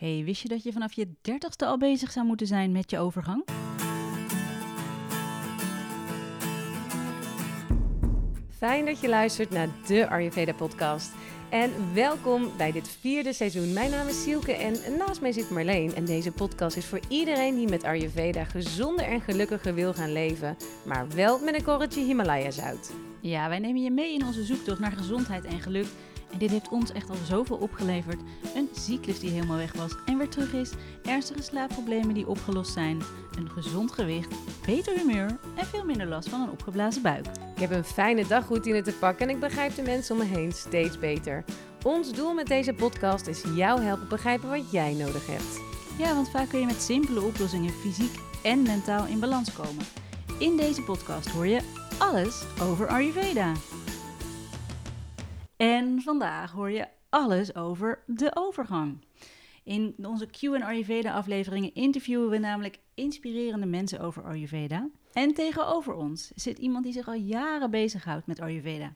Hey, wist je dat je vanaf je dertigste al bezig zou moeten zijn met je overgang? Fijn dat je luistert naar de Ayurveda podcast. En welkom bij dit vierde seizoen. Mijn naam is Sielke en naast mij zit Marleen. En deze podcast is voor iedereen die met Ayurveda gezonder en gelukkiger wil gaan leven. Maar wel met een korreltje Himalaya-zout. Ja, wij nemen je mee in onze zoektocht naar gezondheid en geluk. En dit heeft ons echt al zoveel opgeleverd. Een cyclus die helemaal weg was en weer terug is. Ernstige slaapproblemen die opgelost zijn. Een gezond gewicht, beter humeur en veel minder last van een opgeblazen buik. Ik heb een fijne dagroutine te pakken en ik begrijp de mensen om me heen steeds beter. Ons doel met deze podcast is jou helpen begrijpen wat jij nodig hebt. Ja, want vaak kun je met simpele oplossingen fysiek en mentaal in balans komen. In deze podcast hoor je alles over Ayurveda. En vandaag hoor je alles over de overgang. In onze Q Ayurveda afleveringen interviewen we namelijk inspirerende mensen over Ayurveda. En tegenover ons zit iemand die zich al jaren bezighoudt met Ayurveda.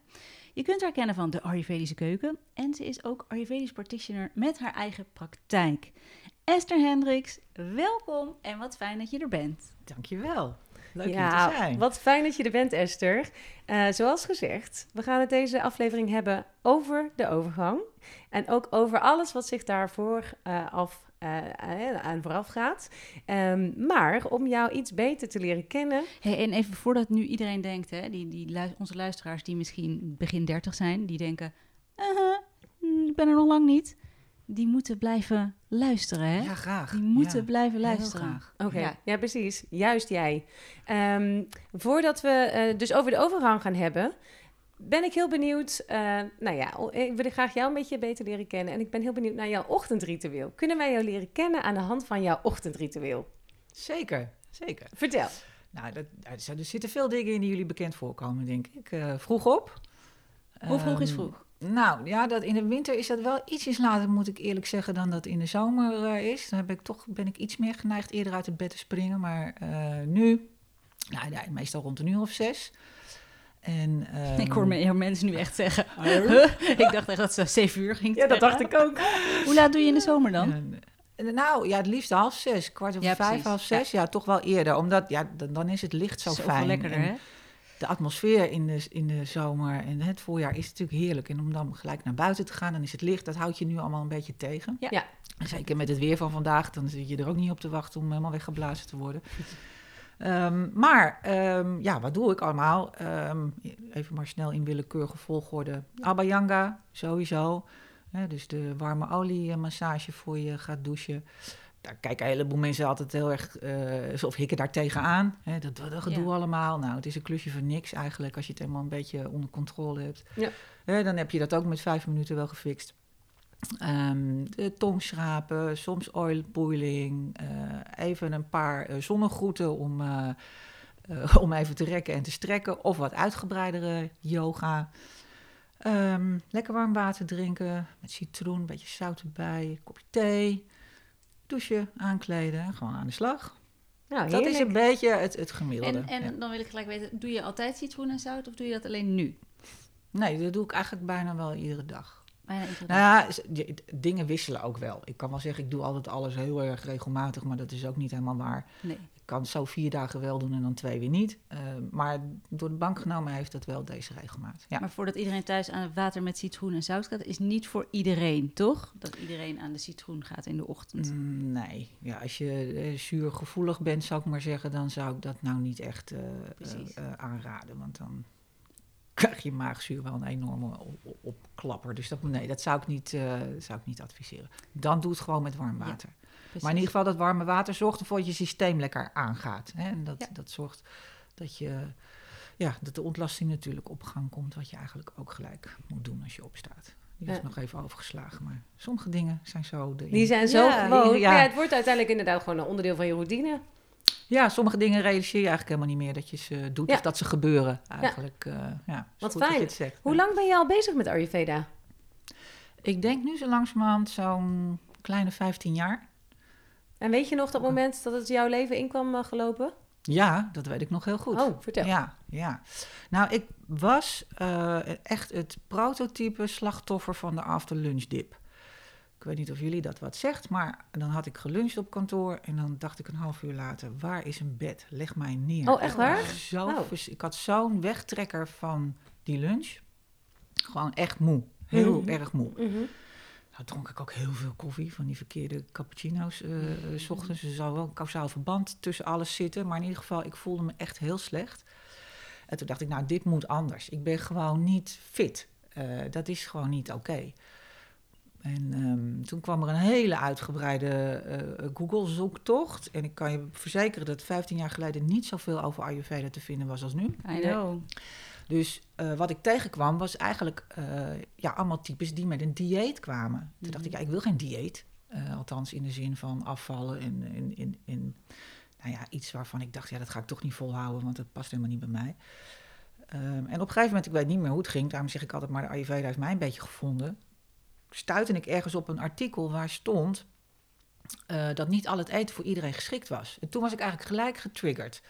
Je kunt haar kennen van de Ayurvedische keuken en ze is ook Ayurvedisch practitioner met haar eigen praktijk. Esther Hendricks, welkom en wat fijn dat je er bent. Dankjewel. Leuk ja, hier te zijn. Wat fijn dat je er bent, Esther. Uh, zoals gezegd, we gaan het deze aflevering hebben over de overgang. En ook over alles wat zich daarvoor uh, af, uh, aan vooraf gaat. Um, maar om jou iets beter te leren kennen. Hey, en even voordat nu iedereen denkt, hè, die, die, onze luisteraars die misschien begin 30 zijn, die denken: -huh, ik ben er nog lang niet die moeten blijven luisteren, hè? Ja, graag. Die moeten blijven luisteren. Oké, ja. ja. precies. Juist jij. Um, voordat we uh, dus over de overgang gaan hebben, ben ik heel benieuwd. Uh, nou ja, ik wil graag jou een beetje beter leren kennen. En ik ben heel benieuwd naar jouw ochtendritueel. Kunnen wij jou leren kennen aan de hand van jouw ochtendritueel? Zeker, zeker. Vertel. Nou, dat, er zitten veel dingen in die jullie bekend voorkomen, denk ik. Uh, vroeg op. Hoe vroeg is ehm, vroeg? Nou ja, dat in de winter is dat wel ietsjes later, moet ik eerlijk zeggen, dan dat in de zomer uh, is. Dan heb ik toch, ben ik iets meer geneigd eerder uit het bed te springen. Maar uh, nu, nou ja, meestal rond een uur of zes. En, um, ik hoor me, mensen nu echt zeggen. ik dacht echt dat ze zeven uur ging. Ja, dat dacht ik ook. Hoe laat doe je in de zomer dan? Nou ja, het liefst half zes, kwart over ja, vijf, half zes. Ja. ja. toch wel eerder. Omdat ja, dan, dan is het licht zo, zo fijn. lekkerder, hè? De atmosfeer in de, in de zomer en het voorjaar is natuurlijk heerlijk. En om dan gelijk naar buiten te gaan, dan is het licht. Dat houdt je nu allemaal een beetje tegen. Ja. ja. Zeker met het weer van vandaag, dan zit je er ook niet op te wachten om helemaal weggeblazen te worden. Um, maar um, ja, wat doe ik allemaal? Um, even maar snel in willekeurige volgorde. Abhyanga, sowieso. dus de warme olie massage voor je gaat douchen daar kijken een heleboel mensen altijd heel erg uh, of hikken daar tegenaan. Hè, dat, dat gedoe allemaal. Nou, het is een klusje voor niks eigenlijk als je het helemaal een beetje onder controle hebt. Ja. dan heb je dat ook met vijf minuten wel gefixt. Um, de tong schrapen, soms oil boiling, uh, even een paar uh, zonnegroeten om, om even te rekken en te strekken. Of wat uitgebreidere yoga. Um, lekker warm water drinken met citroen, een beetje zout erbij, een kopje thee douchen, aankleden, gewoon aan de slag. Nou, dat is een beetje het, het gemiddelde. En, en dan wil ik gelijk weten, doe je altijd citroen en zout of doe je dat alleen nu? Nee, dat doe ik eigenlijk bijna wel iedere dag. Bijna iedere nou dag. ja, dingen wisselen ook wel. Ik kan wel zeggen, ik doe altijd alles heel erg regelmatig, maar dat is ook niet helemaal waar. Nee kan zo vier dagen wel doen en dan twee weer niet. Uh, maar door de bank genomen heeft dat wel deze regelmaat. Ja. Maar voordat iedereen thuis aan het water met citroen en zout gaat, is niet voor iedereen, toch? Dat iedereen aan de citroen gaat in de ochtend. Mm, nee, ja, als je uh, zuurgevoelig bent, zou ik maar zeggen, dan zou ik dat nou niet echt uh, aanraden. Want dan krijg je maagzuur wel een enorme opklapper. Dus dat, nee, dat zou ik, niet, zou ik niet adviseren. Dan doe het gewoon met warm water. Ja. Maar in ieder geval dat warme water zorgt ervoor dat je systeem lekker aangaat. Hè? En dat, dat zorgt dat, je, ja, dat de ontlasting natuurlijk op gang komt, wat je eigenlijk ook gelijk moet doen als je opstaat. Die is nog even overgeslagen, maar sommige dingen zijn zo... De Die zijn zo gewoon... Ja. het wordt uiteindelijk inderdaad gewoon een onderdeel van je routine. Ja, sommige dingen realiseer je eigenlijk helemaal niet meer dat je ze doet of dat ze gebeuren eigenlijk. Ja. Uh, ja, Wat fijn. Hoe lang ben je al bezig met Ayurveda? Ik denk nu zo langzamerhand zo'n kleine 15 jaar. En weet je nog dat moment dat het jouw leven in kwam uh, gelopen? Ja, dat weet ik nog heel goed. Oh, vertel. Ja, ja. Nou, ik was uh, echt het prototype slachtoffer van de after lunch dip. Ik Ik weet niet of jullie dat wat zegt, maar dan had ik geluncht op kantoor en dan dacht ik een half uur later, waar is een bed? Leg mij neer. Oh, echt waar? Zo Oh. Ik had zo'n wegtrekker van die lunch. Gewoon echt moe. Heel Mhm. erg moe. Mhm. Nou dronk ik ook heel veel koffie van die verkeerde cappuccino's eh, s ochtends. Dus er zou wel een kausaal verband tussen alles zitten. Maar in ieder geval, ik voelde me echt heel slecht. En toen dacht ik, nou, dit moet anders. Ik ben gewoon niet fit. Eh, dat is gewoon niet oké. En ehm, toen kwam er een hele uitgebreide Google-zoektocht. En ik kan je verzekeren dat 15 jaar geleden niet zoveel over Ayurveda te vinden was als nu. I know. Dus eh, wat ik tegenkwam was eigenlijk eh, ja, allemaal types die met een dieet kwamen. Toen dacht ik, ja, ik wil geen dieet. Eh, althans in de zin van afvallen en in, in, in, nou ja, iets waarvan ik dacht, ja, dat ga ik toch niet volhouden, want dat past helemaal niet bij mij. Ehm, en op een gegeven moment, ik weet niet meer hoe het ging, daarom zeg ik altijd maar, de Ayurveda heeft mij een beetje gevonden. Stuitte ik ergens op een artikel waar stond dat niet al het eten voor iedereen geschikt was. En toen was ik eigenlijk gelijk getriggerd.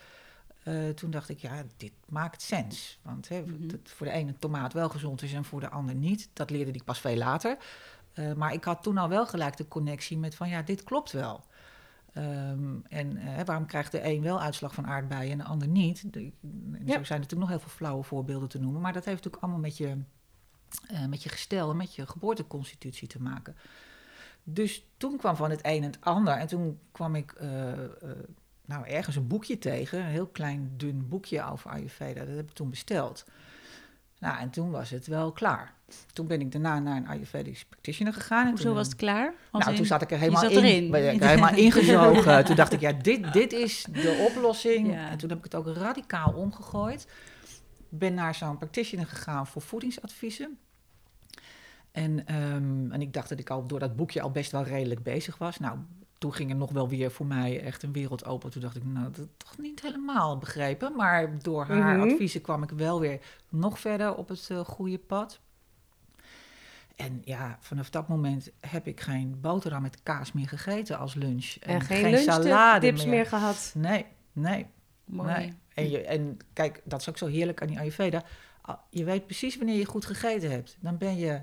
Eh, toen dacht ik, ja, dit maakt sens. Want hè, Mhm. dat voor de ene tomaat wel gezond is en voor de ander niet. Dat leerde ik pas veel later. Eh, maar ik had toen al wel gelijk de connectie met van, ja, dit klopt wel. Ehm, en eh, waarom krijgt de een wel uitslag van aardbeien en de ander niet? De, Ja. Zo zijn er natuurlijk nog heel veel flauwe voorbeelden te noemen. Maar dat heeft natuurlijk allemaal met je, met je gestel en met je geboorteconstitutie te maken. Dus toen kwam van het een en het ander. En toen kwam ik nou, ergens een boekje tegen. Een heel klein, dun boekje over Ayurveda. Dat heb ik toen besteld. Nou, en toen was het wel klaar. Toen ben ik daarna naar een Ayurvedisch practitioner gegaan. En Hoezo toen, was het klaar? Nou, in- toen zat ik er helemaal in. erin. Ben ik er helemaal ingezogen. toen dacht ik, ja, dit, dit is de oplossing. Ja. En toen heb ik het ook radicaal omgegooid. Ben naar zo'n practitioner gegaan voor voedingsadviezen. En, ehm, en ik dacht dat ik al door dat boekje al best wel redelijk bezig was. Nou, toen ging er nog wel weer voor mij echt een wereld open. Toen dacht ik, nou, dat toch niet helemaal begrepen. Maar door haar Mhm. adviezen kwam ik wel weer nog verder op het eh, goede pad. En ja, vanaf dat moment heb ik geen boterham met kaas meer gegeten als lunch. En, geen, salade dips meer. gehad. Nee, nee, Mooi. nee. En, je, en kijk, dat is ook zo heerlijk aan die Ayurveda. Je weet precies wanneer je goed gegeten hebt. Dan ben je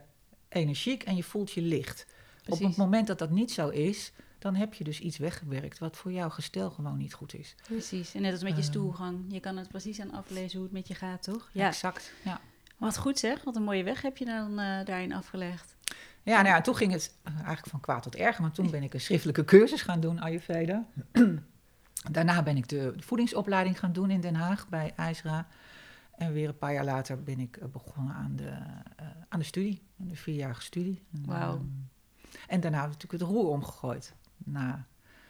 energiek en je voelt je licht. Op het moment dat dat niet zo is, dan heb je dus iets weggewerkt wat voor jouw gestel gewoon niet goed is. Precies. En net als met je Ehm. stoelgang. Je kan het precies aan aflezen hoe het met je gaat, toch? Ja. Exact. Ja. Wat goed zeg. Wat een mooie weg heb je dan eh, daarin afgelegd. Ja, nou ja, toen ging het eh, eigenlijk van kwaad tot erger. Want toen ben ik een schriftelijke cursus gaan doen, Ayurveda. Daarna ben ik de voedingsopleiding gaan doen in Den Haag bij IJsra. En weer een paar jaar later ben ik eh, begonnen aan de, aan de studie, aan de vierjarige studie. Wauw. ehm, en daarna heb ik natuurlijk het roer omgegooid. Na,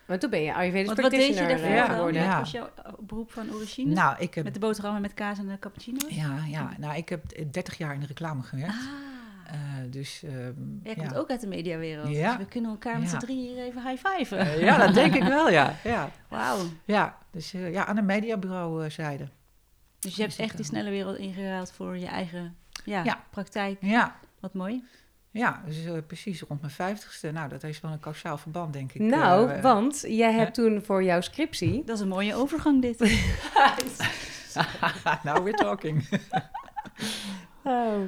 Maar toen ben je Ayurvedisch Want wat deed je practitioner daarvoor eh, geworden. ja. Wat was jouw eh, beroep van origine? nou, ik heb, Met de boterhammen met kaas en de cappuccino's? ja, ja, nou, ik heb 30 jaar in de reclame gewerkt. Ah. Eh, dus, ehm, Jij ja. komt ook uit de mediawereld. Ja. Dus we kunnen elkaar met Ja. z'n drieën hier even high-fiven. Ja, dat denk ik wel, ja. Ja, Wauw. ja. dus eh, ja, aan de mediabureau eh, zijde. Dus je hebt Dus echt die snelle wereld ingeruild voor je eigen ja, Ja. praktijk. Ja, Wat mooi. Ja, dus eh, precies rond mijn vijftigste. Nou, dat heeft wel een kausaal verband, denk ik. Nou, eh, want jij hebt toen voor jouw scriptie... Dat is een mooie overgang dit. now we're talking. Oh.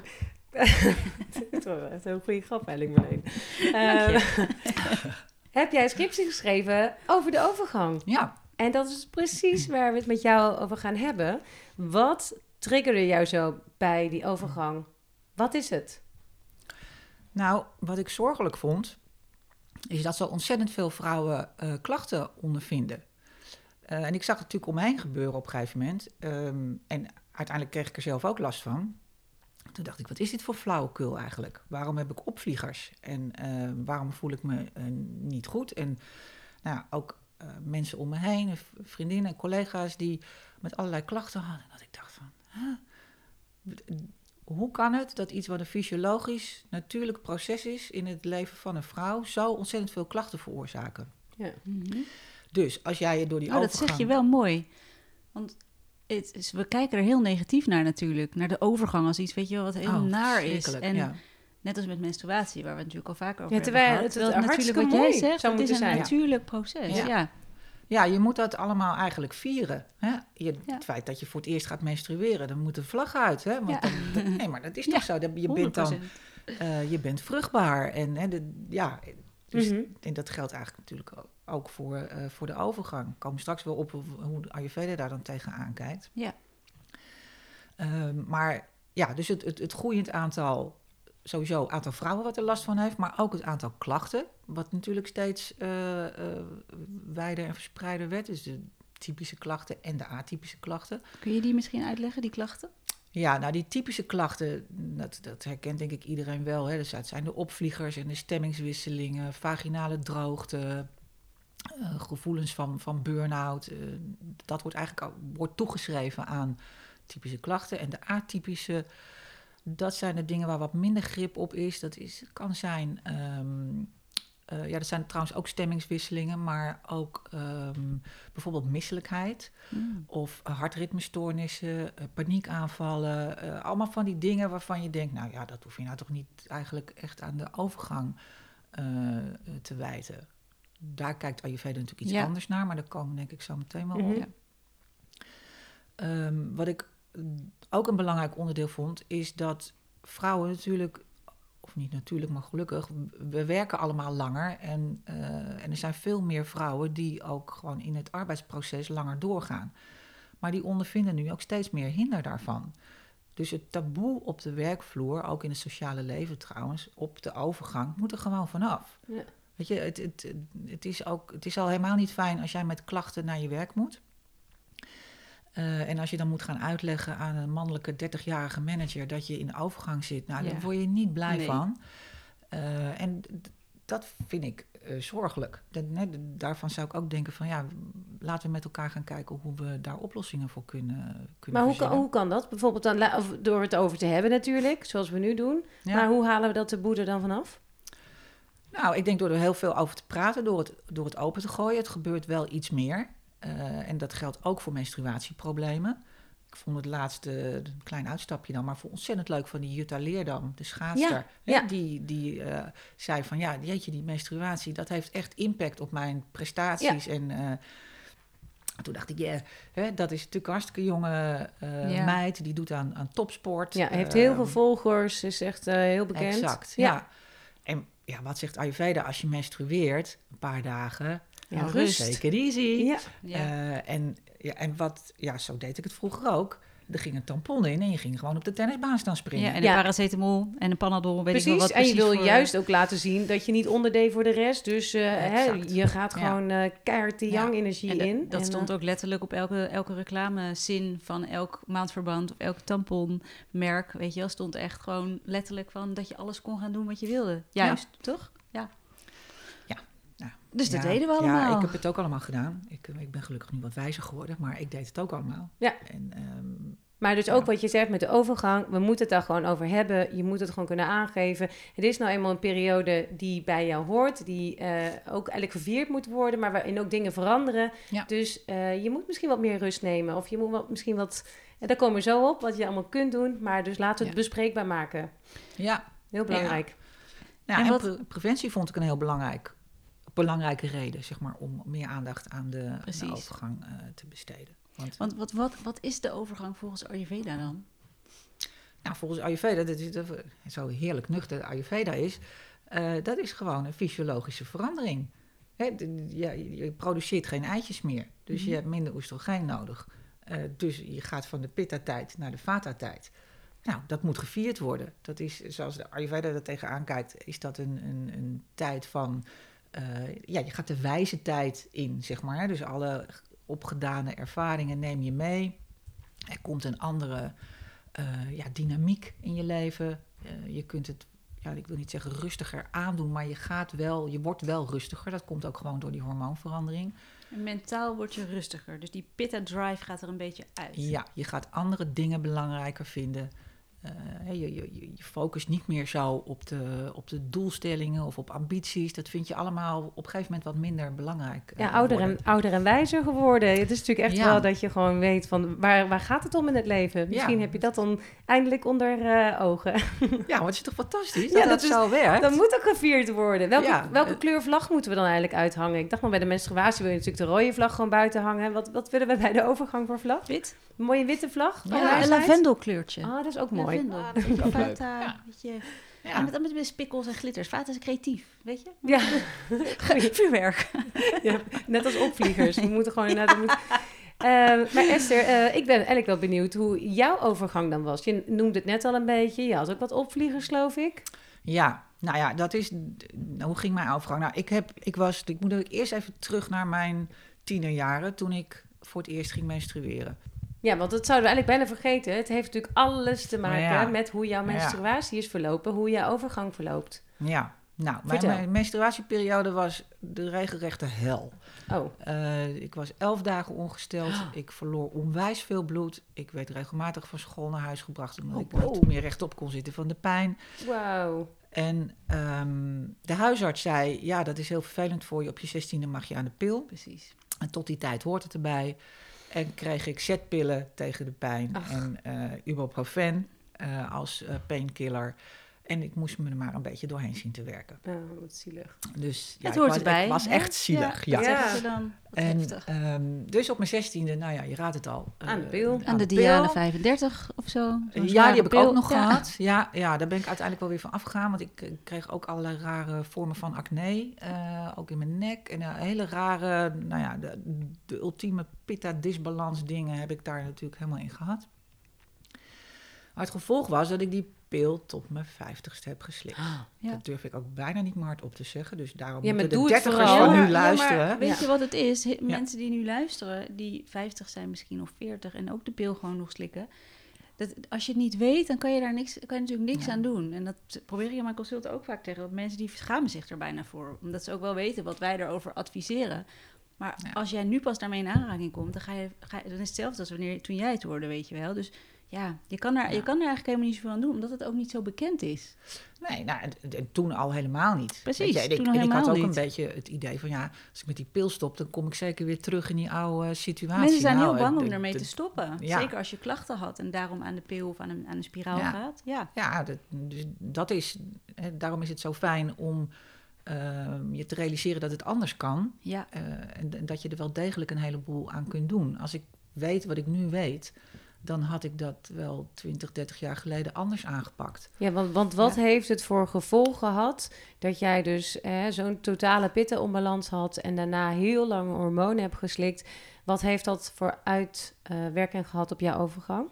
Dit was echt een goede grap, Elling Marleen. Eh, heb jij een scriptie geschreven over de overgang? ja, En dat is precies waar we het met jou over gaan hebben. Wat triggerde jou zo bij die overgang? Wat is het? Nou, wat ik zorgelijk vond, is dat zo ontzettend veel vrouwen eh, klachten ondervinden. Eh, en ik zag het natuurlijk om me heen gebeuren op een gegeven moment. Ehm, en uiteindelijk kreeg ik er zelf ook last van. Toen dacht ik, wat is dit voor flauwekul eigenlijk? Waarom heb ik opvliegers? En eh, waarom voel ik me eh, niet goed? En nou, ook mensen om me heen, vriendinnen en collega's die met allerlei klachten hadden. Dat ik dacht van? Hoe kan het dat iets wat een fysiologisch, natuurlijk proces is in het leven van een vrouw, zo ontzettend veel klachten veroorzaken? Ja. Mhm. Dus als jij je door die Oh, dat zeg je wel mooi. Want het is, we kijken er heel negatief naar natuurlijk. Naar de overgang als iets, weet je wel, wat heel Oh, naar is. En ja. net als met menstruatie, waar we het natuurlijk al vaker over Ja, hebben terwijl gehad. het- het natuurlijk hartstikke wat jij mooi zegt, het is een zijn. natuurlijk proces. Ja. Ja. Je moet dat allemaal eigenlijk vieren. Hè? Je, Ja. Het feit dat je voor het eerst gaat menstrueren, dan moet de vlag uit. Hè? Want Ja. nee, maar dat is toch zo? Dat- Je bent dan 100%. eh, je bent vruchtbaar. En hè, de, ja, Dus en dat geldt eigenlijk natuurlijk ook- ook voor, eh, voor de overgang. We komen straks wel op hoe Ayurveda daar dan tegenaan kijkt. Ja. Ehm, maar ja, dus het, het, het groeiend aantal, sowieso aantal vrouwen wat er last van heeft, maar ook het aantal klachten, wat natuurlijk steeds eh, eh, wijder en verspreider werd. Dus de typische klachten en de atypische klachten. Kun je die misschien uitleggen, die klachten? Ja, nou die typische klachten, dat, dat herkent denk ik iedereen wel. Hè. Dus dat zijn de opvliegers en de stemmingswisselingen, vaginale droogte, eh, gevoelens van, van burn-out. dat wordt eigenlijk wordt toegeschreven aan typische klachten. En de atypische, dat zijn de dingen waar wat minder grip op is. Dat is, kan zijn, ehm, eh, ja, dat zijn trouwens ook stemmingswisselingen, maar ook ehm, bijvoorbeeld misselijkheid. Hmm. Of uh, hartritmestoornissen, eh, paniekaanvallen. eh, allemaal van die dingen waarvan je denkt, nou ja, dat hoef je nou toch niet eigenlijk echt aan de overgang te wijten. Daar kijkt Ayurveda natuurlijk iets Ja. anders naar, maar daar komen denk ik zo meteen wel Mhm. op. Ehm, wat ik ook een belangrijk onderdeel vond, is dat vrouwen natuurlijk, of niet natuurlijk, maar gelukkig, we werken allemaal langer. En, eh, en er zijn veel meer vrouwen die ook gewoon in het arbeidsproces langer doorgaan. Maar die ondervinden nu ook steeds meer hinder daarvan. Dus het taboe op de werkvloer, ook in het sociale leven trouwens, op de overgang, moet er gewoon vanaf. Ja. Weet je, het, het, het, is ook, het is al helemaal niet fijn als jij met klachten naar je werk moet. Eh, en als je dan moet gaan uitleggen aan een mannelijke 30-jarige manager dat je in overgang zit, nou, Ja. daar word je niet blij Nee. van. Eh, en dat vind ik eh, zorgelijk. Dat, nee, daarvan zou ik ook denken van ja, laten we met elkaar gaan kijken hoe we daar oplossingen voor kunnen, kunnen Maar hoe kan, hoe kan dat? Bijvoorbeeld dan, door het over te hebben natuurlijk, zoals we nu doen. Ja. Maar hoe halen we dat de boede dan vanaf? Nou, ik denk door er heel veel over te praten, door het, door het open te gooien. Het gebeurt wel iets meer. Eh, en dat geldt ook voor menstruatieproblemen. Ik vond het laatste, een klein uitstapje dan, maar voor ontzettend leuk van die Jutta Leerdam, de schaatster. ja. Die, die eh, zei van, ja, jeetje, die menstruatie, dat heeft echt impact op mijn prestaties. En eh, toen dacht ik, ja, dat is natuurlijk een hartstikke jonge meid. Die doet aan, aan topsport. Ja, heeft heel Ehm, veel volgers, is echt heel bekend. Exact, Ja. ja. En ja, wat zegt Ayurveda als je menstrueert? Een paar dagen. Ja, nou, rust. Take it easy. Ja. Ja. Eh, en, ja, en wat, ja, zo deed ik het vroeger ook. Er ging een tampon in en je ging gewoon op de tennisbaan staan springen. ja, en Ja. een paracetamol en een panadol, weet ik wel Precies, wat en je precies wil voor- juist ook laten zien dat je niet onderdeed voor de rest. Dus eh, hè, je gaat Ja. gewoon eh, keihard die Ja. yang-energie En in. dat En, stond eh, ook letterlijk op elke, elke reclamezin van elk maandverband of elk tamponmerk. Weet je wel, stond echt gewoon letterlijk van dat je alles kon gaan doen wat je wilde. Juist, toch? Dus dat Ja, deden we allemaal. Ja, ik heb het ook allemaal gedaan. Ik, ik ben gelukkig nu wat wijzer geworden, maar ik deed het ook allemaal. Ja. En, ehm, Maar dus ook Ja. wat je zegt met de overgang, we moeten het daar gewoon over hebben. Je moet het gewoon kunnen aangeven. Het is nou eenmaal een periode die bij jou hoort, die eh, ook eigenlijk gevierd moet worden, maar waarin ook dingen veranderen. Ja. Dus eh, je moet misschien wat meer rust nemen. Of je moet wat, misschien wat, en daar komen we zo op, wat je allemaal kunt doen. Maar dus laten we het Ja. bespreekbaar maken. ja, Heel belangrijk. Ja, En en wat- pre- preventie vond ik een heel belangrijk, belangrijke reden, zeg maar, om meer aandacht aan de, aan de Precies. overgang eh, te besteden. Want, Want wat, wat, wat is de overgang volgens Ayurveda dan? nou, volgens Ayurveda, dat is dat zo heerlijk nuchter Ayurveda is, eh, dat is gewoon een fysiologische verandering. Hè, ja, je, produceert geen eitjes meer, dus Mhm. je hebt minder oestrogeen nodig. Eh, dus je gaat van de pitta-tijd naar de vata-tijd. Nou, dat moet gevierd worden. Dat is, zoals de Ayurveda er tegenaan kijkt, is dat een, een, een tijd van... eh, ja, je gaat de wijze tijd in, zeg maar. Dus alle opgedane ervaringen neem je mee. Er komt een andere eh, ja, dynamiek in je leven. Eh, je kunt het, ja, ik wil niet zeggen rustiger aandoen, maar je gaat wel, je wordt wel rustiger. Dat komt ook gewoon door die hormoonverandering. En mentaal word je rustiger. Dus die pitta drive gaat er een beetje uit. Ja, je gaat andere dingen belangrijker vinden. Eh, je, je, je- focust niet meer zo op de, op de doelstellingen of op ambities. Dat vind je allemaal op een gegeven moment wat minder belangrijk. eh, Ja, ouder en, ouder en wijzer geworden. Het is natuurlijk echt Ja. wel dat je gewoon weet van waar, waar gaat het om in het leven. Misschien heb je dat dan eindelijk onder eh, ogen. Ja, maar het is toch fantastisch Ja, dat dat dat is- zo werkt? Dat moet ook gevierd worden. Welke, Ja, welke kleur vlag moeten we dan eigenlijk uithangen? Ik dacht nog bij de menstruatie wil je natuurlijk de rode vlag gewoon buiten hangen. Wat, wat willen we bij de overgang voor vlag? Wit? Een mooie witte vlag? Ja, Ja, een lavendelkleurtje. Ah, dat is ook mooi. Ah. Vata, Ja. weet je, Ja. En met, met, met spikkels en glitters. Vaat is creatief, weet je? Ja, Vuurwerk. ja, net als opvliegers. We moeten gewoon inderdaad... we moeten- Eh, maar Esther, eh, ik ben eigenlijk wel benieuwd hoe jouw overgang dan was. Je noemde het net al een beetje. Je had ook wat opvliegers, geloof ik. Ja, nou ja, dat is. Hoe ging mijn overgang? Nou, ik heb, ik was. Ik moet eerst even terug naar mijn tienerjaren toen ik voor het eerst ging menstrueren. Ja, want dat zouden we eigenlijk bijna vergeten. Het heeft natuurlijk alles te maken Ja. met hoe jouw Ja. menstruatie is verlopen, hoe jouw overgang verloopt. Ja, nou, mijn, Vertel. mijn menstruatieperiode was de regelrechte hel. Oh, Eh, ik was elf dagen ongesteld. Ik verloor onwijs veel bloed. Ik werd regelmatig van school naar huis gebracht omdat Oh, ik wow. niet meer rechtop kon zitten van de pijn. wauw. En ehm, de huisarts zei: Ja, dat is heel vervelend voor je. Op je zestiende mag je aan de pil. Precies. En tot die tijd hoort het erbij. En kreeg ik zetpillen tegen de pijn Ach. en eh ibuprofen eh, als eh, painkiller. En ik moest me er maar een beetje doorheen zien te werken. Oh, wat zielig. Dus ja, het ik hoort was, erbij. ik was hè? echt zielig. Ja. Ja. dan? Wat En, ehm, dus op mijn zestiende, nou ja, je raadt het al. Aan de eh, pil. Aan de pil. Diane 35 of zo. Ja, die heb ik ook nog Ja. gehad. Ja, ja, daar ben ik uiteindelijk wel weer van afgegaan. Want ik eh, kreeg ook allerlei rare vormen van acne. eh, ook in mijn nek. En eh, hele rare, nou ja, de, de ultieme pitta-disbalans dingen heb ik daar natuurlijk helemaal in gehad. Maar het gevolg was dat ik die pil tot mijn vijftigste heb geslikt. Ja. Dat durf ik ook bijna niet meer hardop te zeggen. Dus daarom Ja, maar moeten de dertigers vooral. van Ja, nu ja, luisteren. maar weet Ja. je wat het is? Mensen die nu luisteren, die 50 zijn misschien of 40 en ook de pil gewoon nog slikken. Dat, als je het niet weet, dan kan je daar niks, kan je natuurlijk niks Ja. aan doen. En dat probeer je in mijn consult ook vaak tegen. Want mensen die schamen zich er bijna voor. Omdat ze ook wel weten wat wij erover adviseren. Maar Ja. als jij nu pas daarmee in aanraking komt, dan, ga je, ga dan is het hetzelfde als wanneer, toen jij het hoorde, weet je wel. Dus ja, je kan, daar, Ja. je kan er eigenlijk helemaal niet zoveel aan doen, omdat het ook niet zo bekend is. Nee, nou, en- en toen al helemaal niet. Precies, je, en ik, en ik had ook niet. een beetje het idee van, ja, als ik met die pil stop, dan kom ik zeker weer terug in die oude situatie. Mensen zijn Nou, heel bang eh, om de- ermee te stoppen. ja. Zeker als je klachten had en daarom aan de pil of aan een, aan een spiraal Ja. gaat. Ja. Ja, dat, dus dat is, hè, daarom is het zo fijn om ehm, je te realiseren dat het anders kan. Ja. eh, en dat je er wel degelijk een heleboel aan kunt doen. Als ik weet wat ik nu weet, dan had ik dat wel 20, 30 jaar geleden anders aangepakt. Ja, want, want wat Ja. heeft het voor gevolg gehad dat jij dus eh, zo'n totale pittenonbalans had en daarna heel lang hormonen hebt geslikt? Wat heeft dat voor uitwerking gehad op jouw overgang?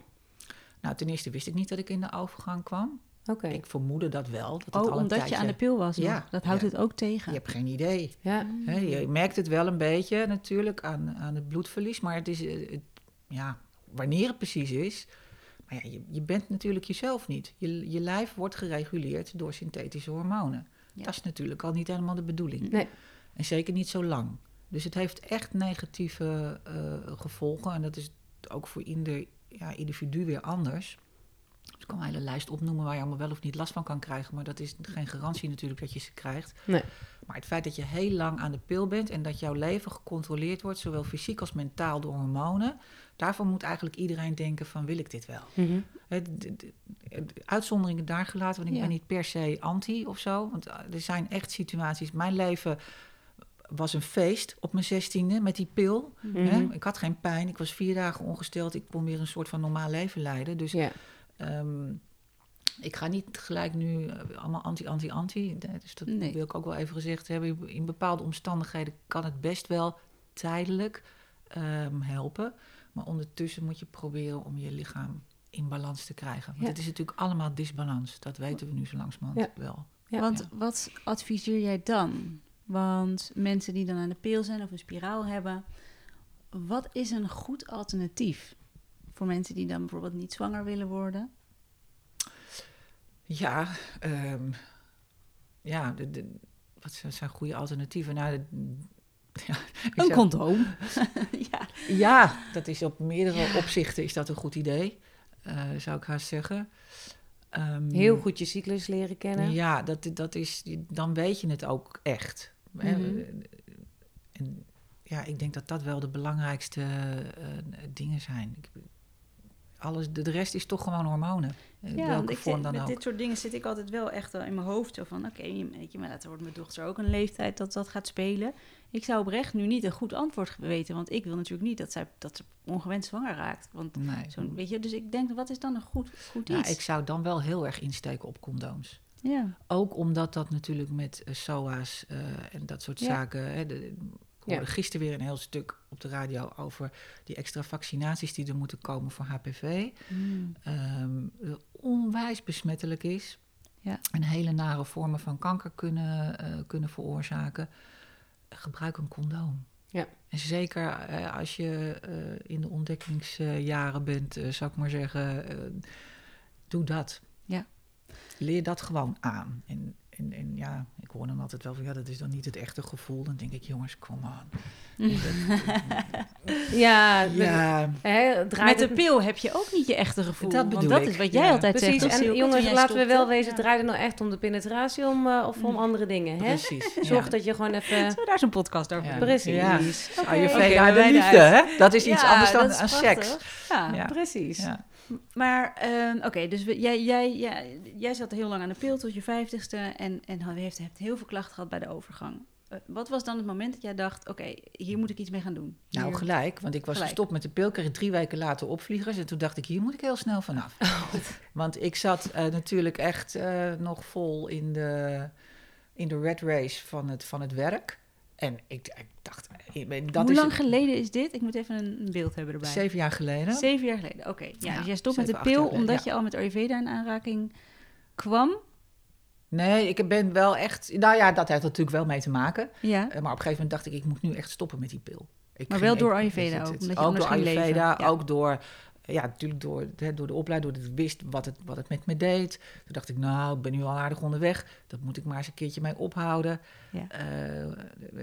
Nou, ten eerste wist ik niet dat ik in de overgang kwam. Oké, Ik vermoedde dat wel. Dat het Oh, al omdat tijdje... je aan de pil was. nog. Ja, Dat houdt ja. het ook tegen. Je hebt geen idee. ja. Hè, je merkt het wel een beetje natuurlijk aan, aan het bloedverlies, maar het is, eh, het- ja, wanneer het precies is. Maar ja, je, je bent natuurlijk jezelf niet. Je, je lijf wordt gereguleerd door synthetische hormonen. Ja. Dat is natuurlijk al niet helemaal de bedoeling. Nee. En zeker niet zo lang. Dus het heeft echt negatieve eh, gevolgen. En dat is ook voor ieder ja, individu weer anders. Dus ik kan een hele lijst opnoemen waar je allemaal wel of niet last van kan krijgen. Maar dat is geen garantie natuurlijk dat je ze krijgt. Nee. Maar het feit dat je heel lang aan de pil bent en dat jouw leven gecontroleerd wordt, zowel fysiek als mentaal door hormonen, daarvan moet eigenlijk iedereen denken van wil ik dit wel? Mhm. Hè, de- de- de Uitzonderingen daar gelaten, want ik Ja. ben niet per se anti of zo. Want eh, er zijn echt situaties. Mijn leven was een feest op mijn zestiende met die pil. Hè? Mhm. Ik had geen pijn, ik was vier dagen ongesteld. Ik kon weer een soort van normaal leven leiden. Dus Ja. Ehm, ik ga niet gelijk nu eh, allemaal anti, anti, anti. Dus dat Nee. wil ik ook wel even gezegd hebben. In bepaalde omstandigheden kan het best wel tijdelijk ehm, helpen. Maar ondertussen moet je proberen om je lichaam in balans te krijgen. Want Ja. het is natuurlijk allemaal disbalans. Dat weten we nu zo langzamerhand Ja. wel. Ja. Want Ja. wat adviseer jij dan? Want mensen die dan aan de pil zijn of een spiraal hebben, wat is een goed alternatief voor mensen die dan bijvoorbeeld niet zwanger willen worden? Ja, ehm, ja de, de- wat zijn- goede alternatieven? Nou, de- ja, ik Een zeg- condoom. ja. Ja, dat is op meerdere opzichten is dat een goed idee, eh, zou ik haast zeggen. Ehm, Heel goed je cyclus leren kennen. Ja, dat, dat is, dan weet je het ook echt. Mhm. En ja, ik denk dat dat wel de belangrijkste eh, dingen zijn. Ik, alles, de, de rest is toch gewoon hormonen. in Ja, welke ik vorm dan met ook. dit soort dingen zit ik altijd wel echt wel in mijn hoofd. Zo van, oké, weet je, maar dat wordt mijn dochter ook een leeftijd dat dat gaat spelen. Ik zou oprecht nu niet een goed antwoord weten, want ik wil natuurlijk niet dat, zij, dat ze ongewenst zwanger raakt. Want Nee. zo'n, weet je, dus ik denk, wat is dan een goed, goed Ja, iets? ik zou dan wel heel erg insteken op condooms. Ja. Ook omdat dat natuurlijk met eh, SOA's eh, en dat soort Ja. zaken. Hè, de, ik Ja. hoorde gisteren weer een heel stuk op de radio over die extra vaccinaties die er moeten komen voor HPV. Mm. ehm, dat onwijs besmettelijk is. Ja. En hele nare vormen van kanker kunnen, eh, kunnen veroorzaken. Gebruik een condoom. Ja. En zeker eh, als je eh, in de ontdekkingsjaren bent, zou ik maar zeggen, doe dat. Ja. Leer dat gewoon aan. En, en, en ja, ik hoor dan altijd wel van, ja, dat is dan niet het echte gevoel. Dan denk ik, jongens, kom aan. Ja, Ja, draait Met de pil heb je ook niet je echte gevoel. Dat want bedoel dat ik, is wat jij ja. altijd Precies, zegt. en jongens, laten we wel wezen, het draait er nou echt om de penetratie om, eh, of om andere dingen. Hè? precies. Zorg ja. dat je gewoon even... Zullen we daar zo'n podcast over Ja. Precies. Ja. Oké. Ayurveda, Oké, de liefde, hè? Dat is iets Ja, anders dan dat is aan seks. Ja, Ja. Precies. Maar, ehm, oké, dus we- jij, jij, jij, jij zat heel lang aan de pil tot je vijftigste en, en had- heeft, hebt heel veel klachten gehad bij de overgang. Eh, wat was dan het moment dat jij dacht, oké, hier moet ik iets mee gaan doen? Nou, Hier- gelijk, want ik was Gelijk. gestopt met de pil, kreeg drie weken later opvliegers. En toen dacht ik, hier moet ik heel snel vanaf. Want ik zat eh, natuurlijk echt eh, nog vol in de, in de red race van het, van het werk. En ik, ik dacht, eh, dat Hoe is lang geleden is dit? Ik moet even een beeld hebben erbij. zeven jaar geleden. Zeven jaar geleden, oké. Ja, Ja, dus jij stopt met de pil omdat je al met Ayurveda in aanraking kwam. Nee, ik ben wel echt... Nou ja, dat heeft natuurlijk wel mee te maken. Ja, Eh, maar op een gegeven moment dacht ik, ik moet nu echt stoppen met die pil. Ik Maar wel door ik- Ayurveda ook, omdat je ook door leven. Ayurveda, ook door... Ja, natuurlijk door, hè, door de opleiding, doordat ik wist wat het, wat het met me deed. Toen dacht ik, nou, ik ben nu al aardig onderweg. Dat moet ik maar eens een keertje mee ophouden. Ja. Eh,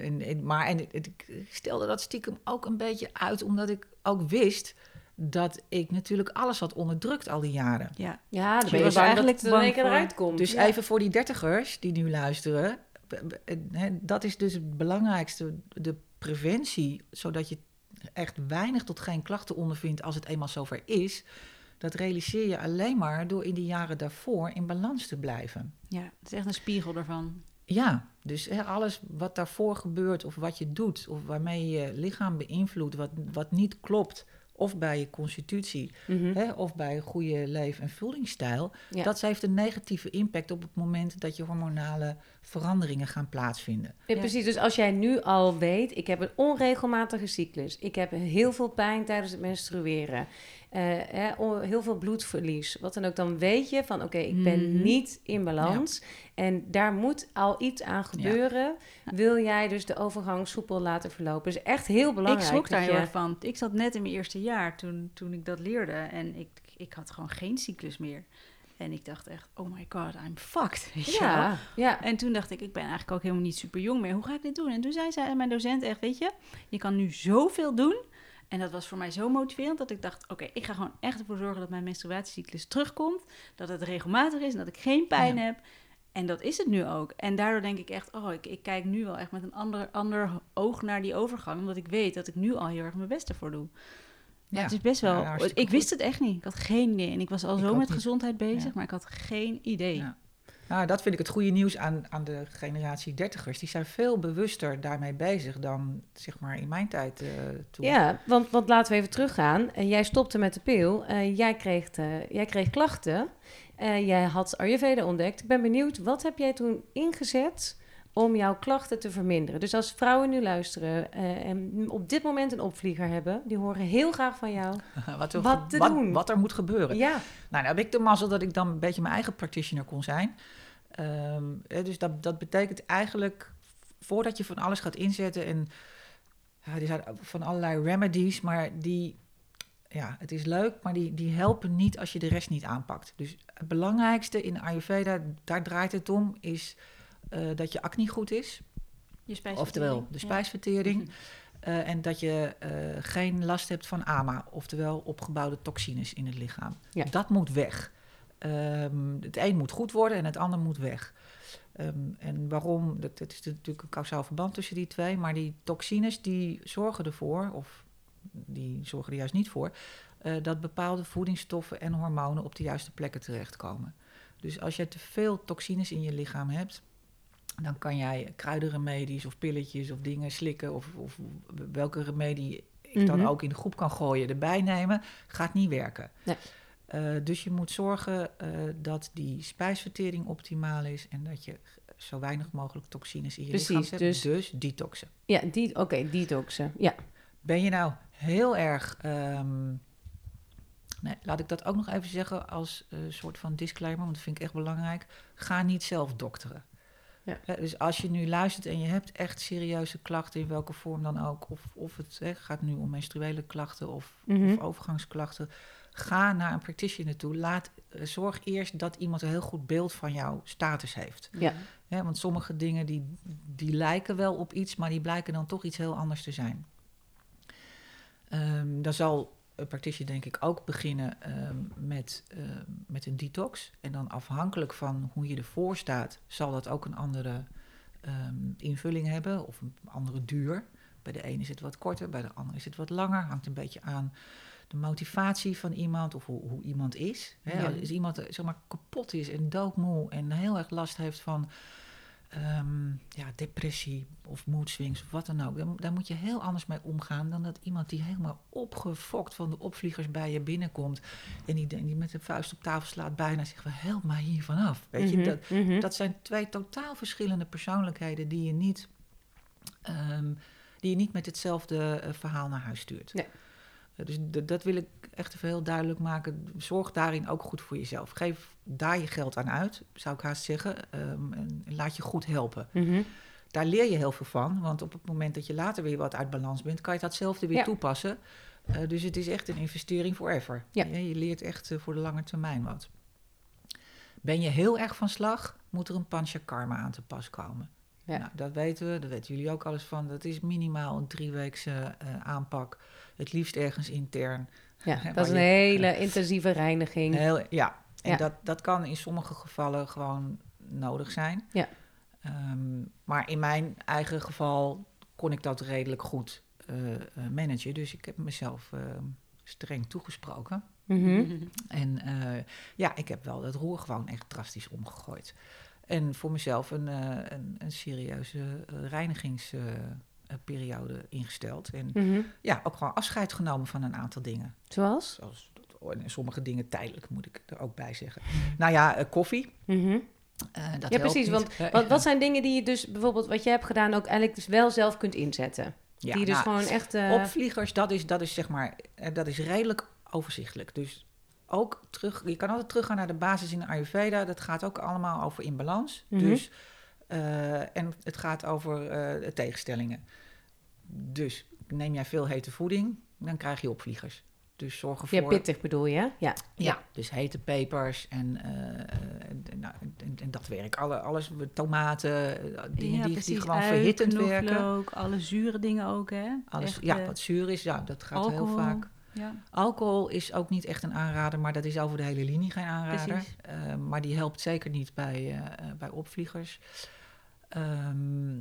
en, en- maar en, het- ik stelde dat stiekem ook een beetje uit, omdat ik ook wist dat ik natuurlijk alles had onderdrukt al die jaren. ja. Ja, Je was bang eigenlijk dat het er eruit komt. Dus Ja. even voor die dertigers die nu luisteren. b- hè, Dat is dus het belangrijkste, de preventie, zodat je echt weinig tot geen klachten ondervindt als het eenmaal zover is. Dat realiseer je alleen maar door in die jaren daarvoor in balans te blijven. ja, het is echt een spiegel ervan. Ja, dus hè, alles wat daarvoor gebeurt of wat je doet of waarmee je je lichaam beïnvloedt, wat, wat niet klopt, of bij je constitutie, Mhm. hè, of bij een goede leef- en voedingsstijl, Ja. dat heeft een negatieve impact op het moment dat je hormonale veranderingen gaan plaatsvinden. Ja, Ja. precies. Dus als jij nu al weet, ik heb een onregelmatige cyclus. Ik heb heel veel pijn tijdens het menstrueren. Eh, heel veel bloedverlies. Wat dan ook, dan weet je van oké, ik ben Mhm. niet in balans. En daar moet al iets aan gebeuren. Wil jij dus de overgang soepel laten verlopen? is echt heel belangrijk. Ik schrok daar heel je- erg van. Ik zat net in mijn eerste jaar toen, toen ik dat leerde. En ik, ik had gewoon geen cyclus meer. En ik dacht echt, oh my god, I'm fucked. weet je wel. Ja, ja. En toen dacht ik, ik ben eigenlijk ook helemaal niet super jong meer. Hoe ga ik dit doen? En toen zei zij, mijn docent echt, weet je, je kan nu zoveel doen. En dat was voor mij zo motiverend dat ik dacht, oké, ik ga gewoon echt ervoor zorgen dat mijn menstruatiecyclus terugkomt. Dat het regelmatig is en dat ik geen pijn Ja. heb. En dat is het nu ook. En daardoor denk ik echt, oh, ik, ik kijk nu wel echt met een ander, ander oog naar die overgang. Omdat ik weet dat ik nu al heel erg mijn best ervoor doe. Ja, Het is best wel, ik wist het echt niet. Ik had geen idee. En ik was al Ik zo met niet. gezondheid bezig, Ja. maar ik had geen idee. Ja. Nou, dat vind ik het goede nieuws aan, aan de generatie dertigers. Die zijn veel bewuster daarmee bezig dan zeg maar in mijn tijd eh toen. Ja, want, want laten we even teruggaan. Eh, jij stopte met de pil. Eh, jij, kreeg jij kreeg klachten. Jij had Ayurveda ontdekt. Ik ben benieuwd, wat heb jij toen ingezet om jouw klachten te verminderen? Dus als vrouwen nu luisteren en op dit moment een opvlieger hebben... die horen heel graag van jou. wat, er, Wat te wat, doen. wat er moet gebeuren. Ja, Nou, nou heb ik de mazzel dat ik dan een beetje mijn eigen practitioner kon zijn. Ehm, hè, dus dat, dat betekent eigenlijk, voordat je van alles gaat inzetten... en ja, er zijn van allerlei remedies, maar die... Ja, het is leuk, maar die, die helpen niet als je de rest niet aanpakt. Dus het belangrijkste in Ayurveda, daar draait het om, is eh, dat je acne goed is. Je. Oftewel, de Ja. spijsvertering. Eh, en dat je eh, geen last hebt van AMA, oftewel opgebouwde toxines in het lichaam. Ja. Dat moet weg. Ehm, het een moet goed worden en het ander moet weg. Ehm, en waarom? Dat, dat is natuurlijk een kausaal verband tussen die twee. Maar die toxines die zorgen ervoor, of die zorgen er juist niet voor, eh, dat bepaalde voedingsstoffen en hormonen op de juiste plekken terechtkomen. Dus als je te veel toxines in je lichaam hebt, dan kan jij kruidenremedies of pilletjes of dingen slikken of, of welke remedie ik dan Mhm. ook in de groep kan gooien, erbij nemen, gaat niet werken. Nee. Eh, dus je moet zorgen eh, dat die spijsvertering optimaal is en dat je zo weinig mogelijk toxines in je lichaam zet. dus- Dus, detoxen. Ja, die, oké, detoxen. Ja. Ben je nou heel erg. ehm, nee, laat ik dat ook nog even zeggen als eh, soort van disclaimer, want dat vind ik echt belangrijk. Ga niet zelf dokteren. Ja. Dus als je nu luistert en je hebt echt serieuze klachten, in welke vorm dan ook, of, of het hè, gaat nu om menstruele klachten of, Mhm. of overgangsklachten, ga naar een practitioner toe. Laat, eh, zorg eerst dat iemand een heel goed beeld van jouw status heeft. Ja. Want sommige dingen die, die lijken wel op iets, maar die blijken dan toch iets heel anders te zijn. Ehm dan zal een practitioner denk ik ook beginnen ehm, met, ehm, met een detox. En dan afhankelijk van hoe je ervoor staat, zal dat ook een andere invulling hebben of een andere duur. Bij de ene is het wat korter, bij de andere is het wat langer. Hangt een beetje aan de motivatie van iemand of hoe, hoe iemand is. Hè, Ja. Als iemand eh, zeg maar, kapot is en doodmoe en heel erg last heeft van ehm, ja, depressie of mood swings of wat dan ook. Dan, daar moet je heel anders mee omgaan dan dat iemand die helemaal opgefokt van de opvliegers bij je binnenkomt. En die, die met de vuist op tafel slaat bijna zegt van help mij hier vanaf. Weet je, Mhm, dat, mhm. dat zijn twee totaal verschillende persoonlijkheden die je niet, ehm, die je niet met hetzelfde eh, verhaal naar huis stuurt. Nee. Dus dat wil ik echt even heel duidelijk maken. Zorg daarin ook goed voor jezelf. Geef daar je geld aan uit, zou ik haast zeggen. ehm, en laat je goed helpen. Mhm. Daar leer je heel veel van. Want op het moment dat je later weer wat uit balans bent, kan je datzelfde weer Ja. toepassen. Eh, dus het is echt een investering forever. Ja. Je, je leert echt eh, voor de lange termijn wat. Ben je heel erg van slag, moet er een panchakarma aan te pas komen. Ja. Nou, dat weten we, daar weten jullie ook alles van. Dat is minimaal een drieweekse eh, aanpak. Het liefst ergens intern. Ja, dat is een je- hele intensieve reiniging. Heel, ja, en Ja. Dat, dat kan in sommige gevallen gewoon nodig zijn. Ja. Ehm, maar in mijn eigen geval kon ik dat redelijk goed eh, eh, managen. Dus ik heb mezelf ehm, streng toegesproken. Mhm. En eh, ja, ik heb wel het roer gewoon echt drastisch omgegooid. En voor mezelf een, een, een serieuze eh, reinigingsperiode ingesteld. En Mhm. ja, ook gewoon afscheid genomen van een aantal dingen. Zoals? Zoals en sommige dingen tijdelijk, moet ik er ook bij zeggen. Nou ja, eh, koffie. Mhm. eh, dat Ja, precies. niet. Want Eh, wat, wat zijn dingen die je dus bijvoorbeeld, wat je hebt gedaan, ook eigenlijk dus wel zelf kunt inzetten? ja, die dus nou, gewoon echt. eh, Opvliegers, dat is, dat is zeg maar, eh, dat is redelijk overzichtelijk. Dus ook terug, je kan altijd teruggaan naar de basis in de Ayurveda. Dat gaat ook allemaal over imbalans. Mhm. Dus, eh, en het gaat over eh, tegenstellingen. Dus neem jij veel hete voeding, dan krijg je opvliegers. Dus zorg ervoor... ja, pittig bedoel je? Ja. Ja, dus hete pepers en, eh, en, nou, en, en dat werk. Alle, alles, tomaten, dingen Ja, die, die gewoon Ui, verhittend werken. knoflook, alle zure dingen ook, hè? Alles, Echt, ja, wat zuur is, ja, dat gaat alcohol. heel vaak. Ja. Alcohol is ook niet echt een aanrader, maar dat is over de hele linie geen aanrader. Precies. Eh, maar die helpt zeker niet bij, eh, bij opvliegers. Ehm,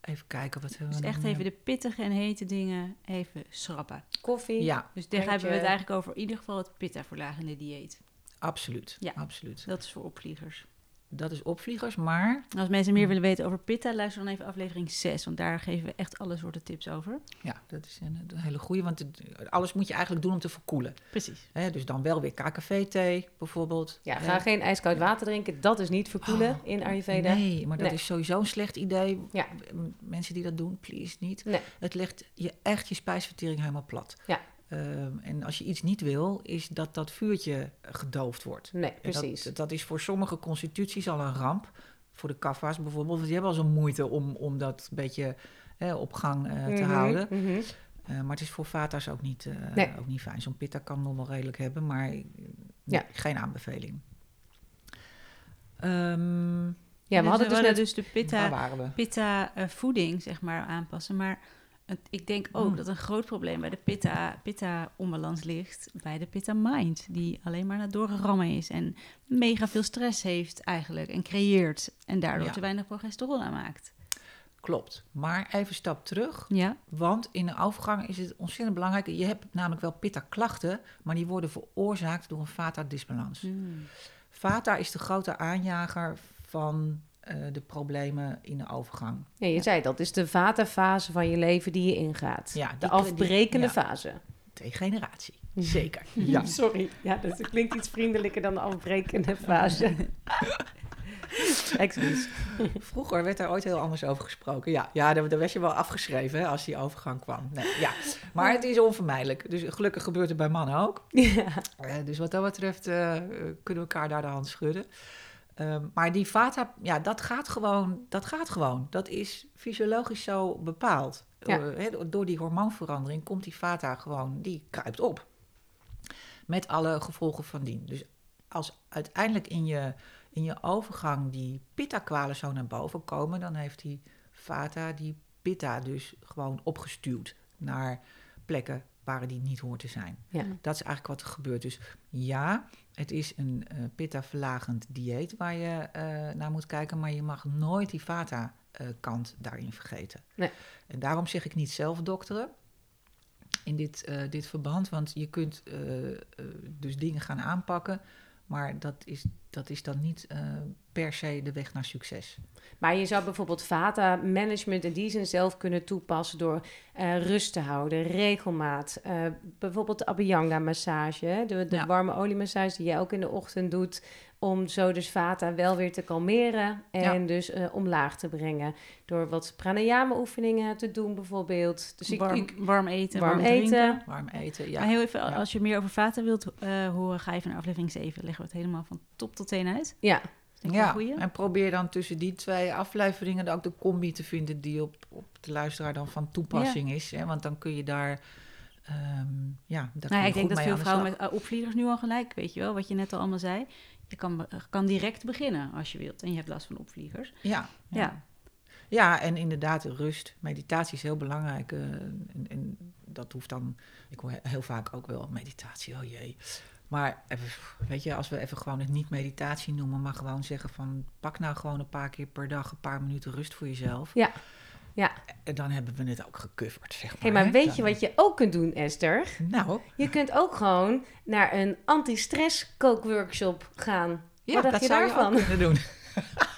even kijken wat hebben Dus we echt even de pittige en hete dingen even schrappen. Koffie. Ja, Dus daar hebben we het eigenlijk over in ieder geval het pitta-verlagende dieet. absoluut. Ja. absoluut. Dat is voor opvliegers. Dat is opvliegers, maar Als mensen meer willen weten over pitta, luister dan even aflevering 6, want daar geven we echt alle soorten tips over. ja, dat is een, een hele goede, want het- alles moet je eigenlijk doen om te verkoelen. Precies. Hè, dus dan wel weer KKV-thee bijvoorbeeld. Ja, ga geen ijskoud water drinken. Dat is niet verkoelen Oh, in Ayurveda. Nee, maar dat Nee. is sowieso een slecht idee. Ja. Mensen die dat doen, please niet. Nee. Het legt je echt je spijsvertering helemaal plat. Ja. Ehm, en als je iets niet wil, is dat dat vuurtje gedoofd wordt. Nee, precies. Dat, dat is voor sommige constituties al een ramp. Voor de kaffa's bijvoorbeeld. Die hebben al zo'n moeite om, om dat een beetje hè, op gang eh, te Mhm, houden. mhm. Eh, maar het is voor vata's ook niet, eh, Nee. ook niet fijn. Zo'n pitta kan nog wel redelijk hebben, maar eh, Ja. geen aanbeveling. Ehm, Ja, we hadden dus net... dus de pitta, pitta eh, voeding, zeg maar, aanpassen. Maar ik denk ook Hmm. dat een groot probleem bij de pitta, pitta onbalans ligt bij de pitta mind. Die alleen maar naar het doorrammen is en mega veel stress heeft eigenlijk en creëert. En daardoor Ja. te weinig progesteron aanmaakt. Klopt. Maar even een stap terug. Ja, Want in de overgang is het ontzettend belangrijk. Je hebt namelijk wel pitta-klachten, maar die worden veroorzaakt door een vata-disbalans. Hmm. Vata is de grote aanjager van de problemen in de overgang. Ja, je zei dat is de vatenfase van je leven die je ingaat. Ja, de afbrekende die- fase. degeneratie. Zeker. Ja. Sorry, ja, dat klinkt iets vriendelijker dan de afbrekende fase. Excuus. Vroeger werd daar ooit heel anders over gesproken. Ja, ja daar, werd je wel afgeschreven hè, als die overgang kwam. Nee, ja. Maar het is onvermijdelijk. Dus gelukkig gebeurt het bij mannen ook. Ja. Eh, dus wat dat betreft eh, kunnen we elkaar daar de hand schudden. Ehm, maar die vata, ja, dat gaat gewoon. Dat gaat gewoon. Dat is fysiologisch zo bepaald. Ja. Eh, door die hormoonverandering komt die vata gewoon, die kruipt op. Met alle gevolgen van dien. Dus als uiteindelijk in je, in je overgang die pitta-kwalen zo naar boven komen, dan heeft die vata die pitta dus gewoon opgestuwd naar plekken waar die niet hoort te zijn. Ja. Dat is eigenlijk wat er gebeurt. Dus ja, het is een eh pitta-verlagend dieet waar je eh, naar moet kijken, maar je mag nooit die vata-kant daarin vergeten. Nee. En daarom zeg ik niet zelf dokteren in dit, eh, dit verband, want je kunt eh, eh, dus dingen gaan aanpakken, maar dat is, dat is dan niet eh, per se de weg naar succes. Maar je zou bijvoorbeeld vata-management in die zin zelf kunnen toepassen door eh, rust te houden, regelmaat. eh, bijvoorbeeld de Abhyanga-massage, hè, de, de Ja. warme oliemassage die jij ook in de ochtend doet, om zo dus vata wel weer te kalmeren en Ja. dus eh, omlaag te brengen. Door wat pranayama-oefeningen te doen bijvoorbeeld. Dus ik, warm, ik- warm eten, warm warm, eten. drinken. Warm eten, ja. Maar heel even, Ja. als je meer over vaten wilt eh, horen, ga even naar aflevering 7. Leggen we het helemaal van top tot teen uit. ja, Ja, en probeer dan tussen die twee afleveringen dan ook de combi te vinden die op, op de luisteraar dan van toepassing is. Hè? Want dan kun je daar, ehm, ja, daar Nou, ik denk dat veel vrouwen met uh, opvliegers nu al gelijk, weet je wel, wat je net al allemaal zei. Je kan, kan direct beginnen als je wilt en je hebt last van opvliegers. Ja, ja. Ja. ja. en inderdaad, rust, meditatie is heel belangrijk. eh, en, en dat hoeft dan, ik hoor heel vaak ook wel meditatie, oh jee. Maar even, weet je, als we even gewoon het niet meditatie noemen, maar gewoon zeggen van pak nou gewoon een paar keer per dag een paar minuten rust voor jezelf. Ja, ja. En dan hebben we het ook gecoverd, zeg maar. Hey, maar hè. weet je wat je ook kunt doen, Esther? Nou, Je kunt ook gewoon naar een anti-stress kookworkshop gaan. ja, Wat dacht dat je zou daarvan? je ook kunnen doen.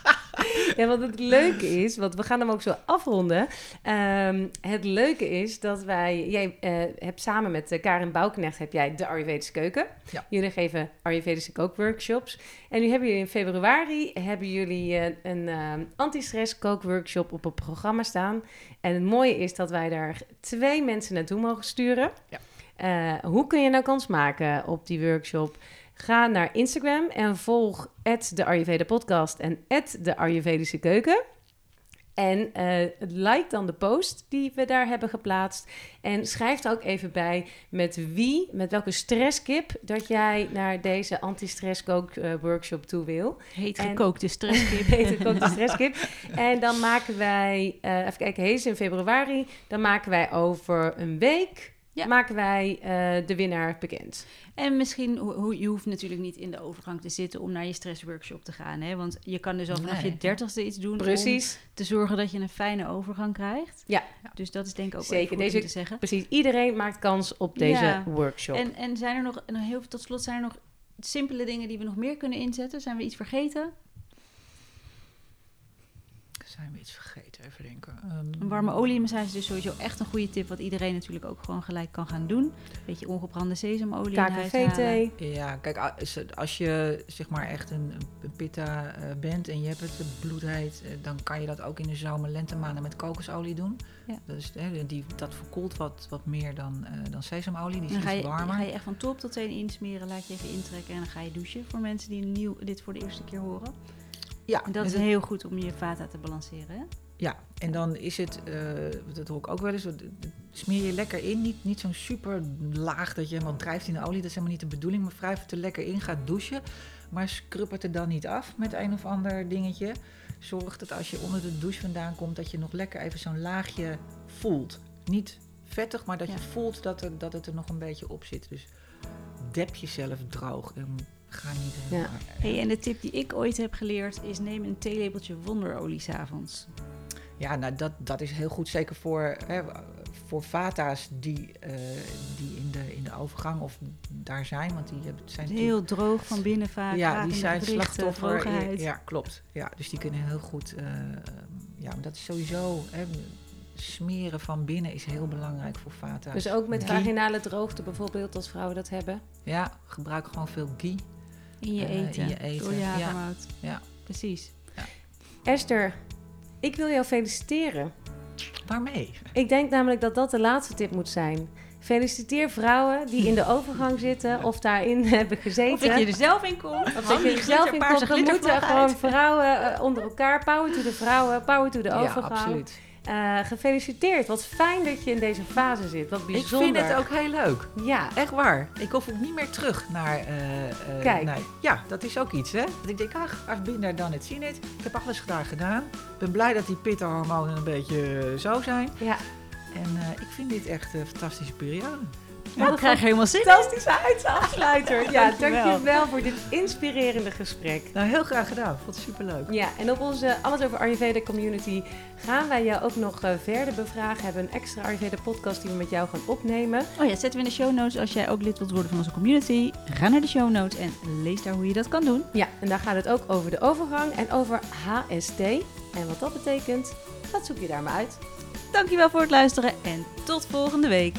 Ja, want het leuke is, want we gaan hem ook zo afronden. Ehm, het leuke is dat wij, jij eh, hebt samen met eh, Karin Bouwknecht heb jij de Ayurvedische keuken. Ja. Jullie geven Ayurvedische kookworkshops. En nu hebben jullie in februari hebben jullie eh, een anti-stress kookworkshop op het programma staan. En het mooie is dat wij daar twee mensen naartoe mogen sturen. Ja. Hoe kun je nou kans maken op die workshop? Ga naar Instagram en volg de Ayurveda podcast en de Ayurvedische keuken. En eh, like dan de post die we daar hebben geplaatst. En schrijf er ook even bij met wie, met welke stresskip, dat jij naar deze anti-stress kook eh, workshop toe wil. Heet En- gekookte stresskip. Heet het ook de stresskip. En dan maken wij, eh, even kijken, heet in februari. Dan maken wij over een week, Ja. maken wij eh, de winnaar bekend. En misschien, ho- ho- je hoeft natuurlijk niet in de overgang te zitten om naar je stressworkshop te gaan. Hè? Want je kan dus al vanaf Nee. je dertigste iets doen om Precies. te zorgen dat je een fijne overgang krijgt. Ja. Dus dat is denk ik ook Zeker. Deze- om te zeggen. Precies. Iedereen maakt kans op deze Ja. workshop. En, en zijn er nog, en heel, tot slot, zijn er nog simpele dingen die we nog meer kunnen inzetten? Zijn we iets vergeten? Zijn we iets vergeten? Even denken. Ehm, Een warme oliemassage is dus sowieso echt een goede tip, wat iedereen natuurlijk ook gewoon gelijk kan gaan doen. Beetje ongebrande sesamolie. KKV-thee. Ja, kijk, als- je zeg maar echt een, een pitta eh, bent en je hebt het bloedheet, eh, dan kan je dat ook in de zomer, lentemaanden met kokosolie doen. Ja. Dat, is, hè, die, dat verkoelt wat, wat meer dan, eh, dan sesamolie, die is Dan ga iets je, warmer. ga je echt van top tot teen insmeren, laat je even intrekken en dan ga je douchen. Voor mensen die nieuw, dit voor de eerste keer horen. Ja, En dat is heel goed om je vata te balanceren. Hè? ja, en dan is het, eh, dat hoor ik ook wel eens, dat smeer je lekker in. Niet, niet zo'n super laag dat je helemaal drijft in de olie, dat is helemaal niet de bedoeling. Maar wrijf het er lekker in, ga douchen. Maar scrub het er dan niet af met een of ander dingetje. Zorg dat als je onder de douche vandaan komt, dat je nog lekker even zo'n laagje voelt. Niet vettig, maar dat Ja. je voelt dat, er, dat het er nog een beetje op zit. Dus dep jezelf droog en ga niet helemaal... Hey, en de tip die ik ooit heb geleerd is neem een theelepeltje wonderolie s'avonds. Ja, nou dat, dat is heel goed. Zeker voor, hè, voor vata's die, eh, die in, de, in de overgang of daar zijn. Want die zijn Heel droog van binnen vaak. ja, die zijn slachtoffer. droogheid. Ja, klopt. Ja, dus die kunnen heel goed. eh, ehm, ja, maar dat is sowieso. Hè, smeren van binnen is heel belangrijk voor vaathuis. Dus ook met vaginale droogte bijvoorbeeld, als vrouwen dat hebben. Ja, gebruik gewoon veel ghee. In je Eh, eten. in je eten, Door je ja. havermout. Ja. Precies. Esther, ik wil jou feliciteren. Waarmee? Ik denk namelijk dat dat de laatste tip moet zijn. Feliciteer vrouwen die in de overgang zitten of daarin hebben gezeten. Of dat je er zelf in komt. Of dat je er zelf in komt. We moeten gewoon vrouwen eh, onder elkaar. Power to de vrouwen, power to de Ja, overgang. absoluut. Eh, gefeliciteerd. Wat fijn dat je in deze fase zit. Wat Ik bijzonder. vind het ook heel leuk. Ja, Echt waar. Ik hoef ook niet meer terug naar... eh, Kijk. naar- ja, dat is ook iets, hè. Dat ik denk, ach, I've been there, done it, seen it. Ik heb alles gedaan gedaan. Ik ben blij dat die pittenhormonen een beetje zo zijn. ja. En ik vind dit echt een fantastische periode. Ja, ik krijg helemaal zin in. Fantastische afsluiter. Ja, Dankjewel. dankjewel voor dit inspirerende gesprek. Nou, heel graag gedaan. Vond het superleuk. Ja, en op onze Alles over Ayurveda community gaan wij jou ook nog eh, verder bevragen. We hebben een extra Ayurveda podcast die we met jou gaan opnemen. Oh ja, zetten we in de show notes als jij ook lid wilt worden van onze community. Ga naar de show notes en lees daar hoe je dat kan doen. Ja, en daar gaat het ook over de overgang en over HST. En wat dat betekent, dat zoek je daar maar uit. Dankjewel voor het luisteren en tot volgende week.